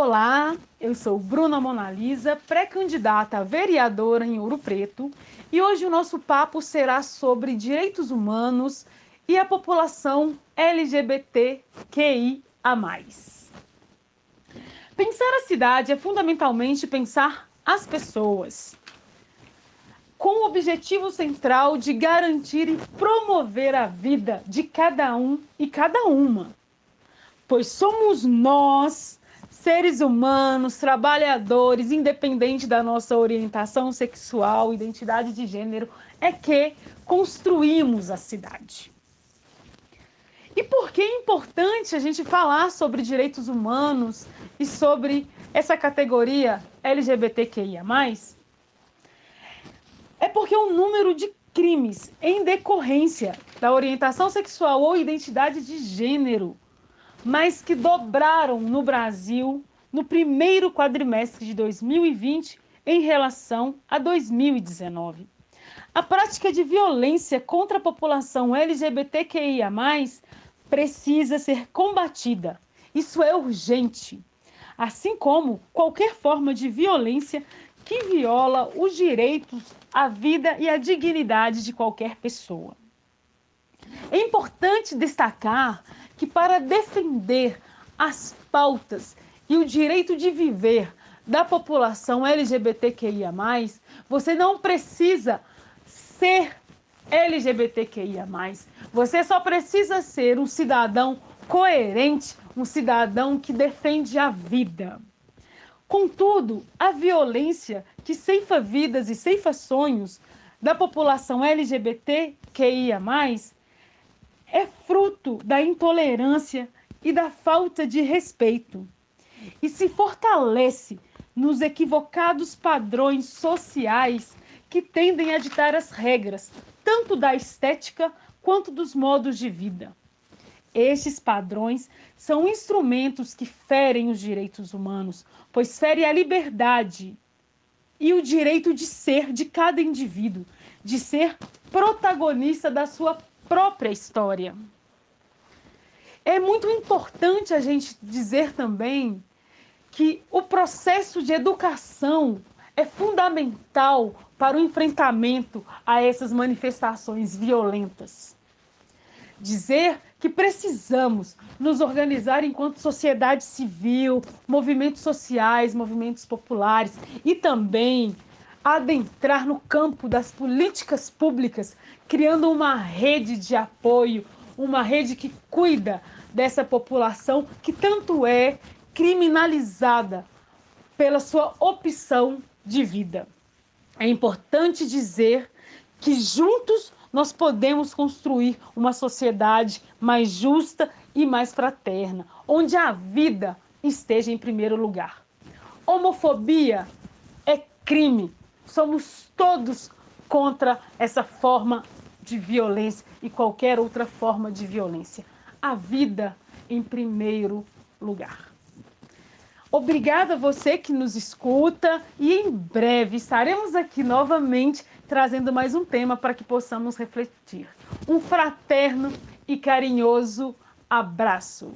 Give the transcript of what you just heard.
Olá, eu sou Bruna Monalisa, pré-candidata a vereadora em Ouro Preto, e hoje o nosso papo será sobre direitos humanos e a população LGBTQIA+. Pensar a cidade é fundamentalmente pensar as pessoas, com o objetivo central de garantir e promover a vida de cada um e cada uma, pois somos nós seres humanos, trabalhadores, independente da nossa orientação sexual, identidade de gênero, é que construímos a cidade. E por que é importante a gente falar sobre direitos humanos e sobre essa categoria LGBTQIA? É porque o número de crimes em decorrência da orientação sexual ou identidade de gênero mas que dobraram no Brasil no primeiro quadrimestre de 2020 em relação a 2019. A prática de violência contra a população LGBTQIA, precisa ser combatida. Isso é urgente. Assim como qualquer forma de violência que viola os direitos à vida e à dignidade de qualquer pessoa. É importante destacar que, para defender as pautas e o direito de viver da população LGBTQIA, você não precisa ser LGBTQIA. Você só precisa ser um cidadão coerente, um cidadão que defende a vida. Contudo, a violência que ceifa vidas e ceifa sonhos da população LGBTQIA, é fruto da intolerância e da falta de respeito e se fortalece nos equivocados padrões sociais que tendem a ditar as regras, tanto da estética quanto dos modos de vida. Estes padrões são instrumentos que ferem os direitos humanos, pois ferem a liberdade e o direito de ser de cada indivíduo, de ser protagonista da sua própria história. É muito importante a gente dizer também que o processo de educação é fundamental para o enfrentamento a essas manifestações violentas. Dizer que precisamos nos organizar enquanto sociedade civil, movimentos sociais, movimentos populares e também adentrar no campo das políticas públicas, criando uma rede de apoio, uma rede que cuida dessa população que tanto é criminalizada pela sua opção de vida. É importante dizer que juntos nós podemos construir uma sociedade mais justa e mais fraterna, onde a vida esteja em primeiro lugar. Homofobia é crime somos todos contra essa forma de violência e qualquer outra forma de violência. A vida em primeiro lugar. Obrigada a você que nos escuta e em breve estaremos aqui novamente trazendo mais um tema para que possamos refletir. Um fraterno e carinhoso abraço.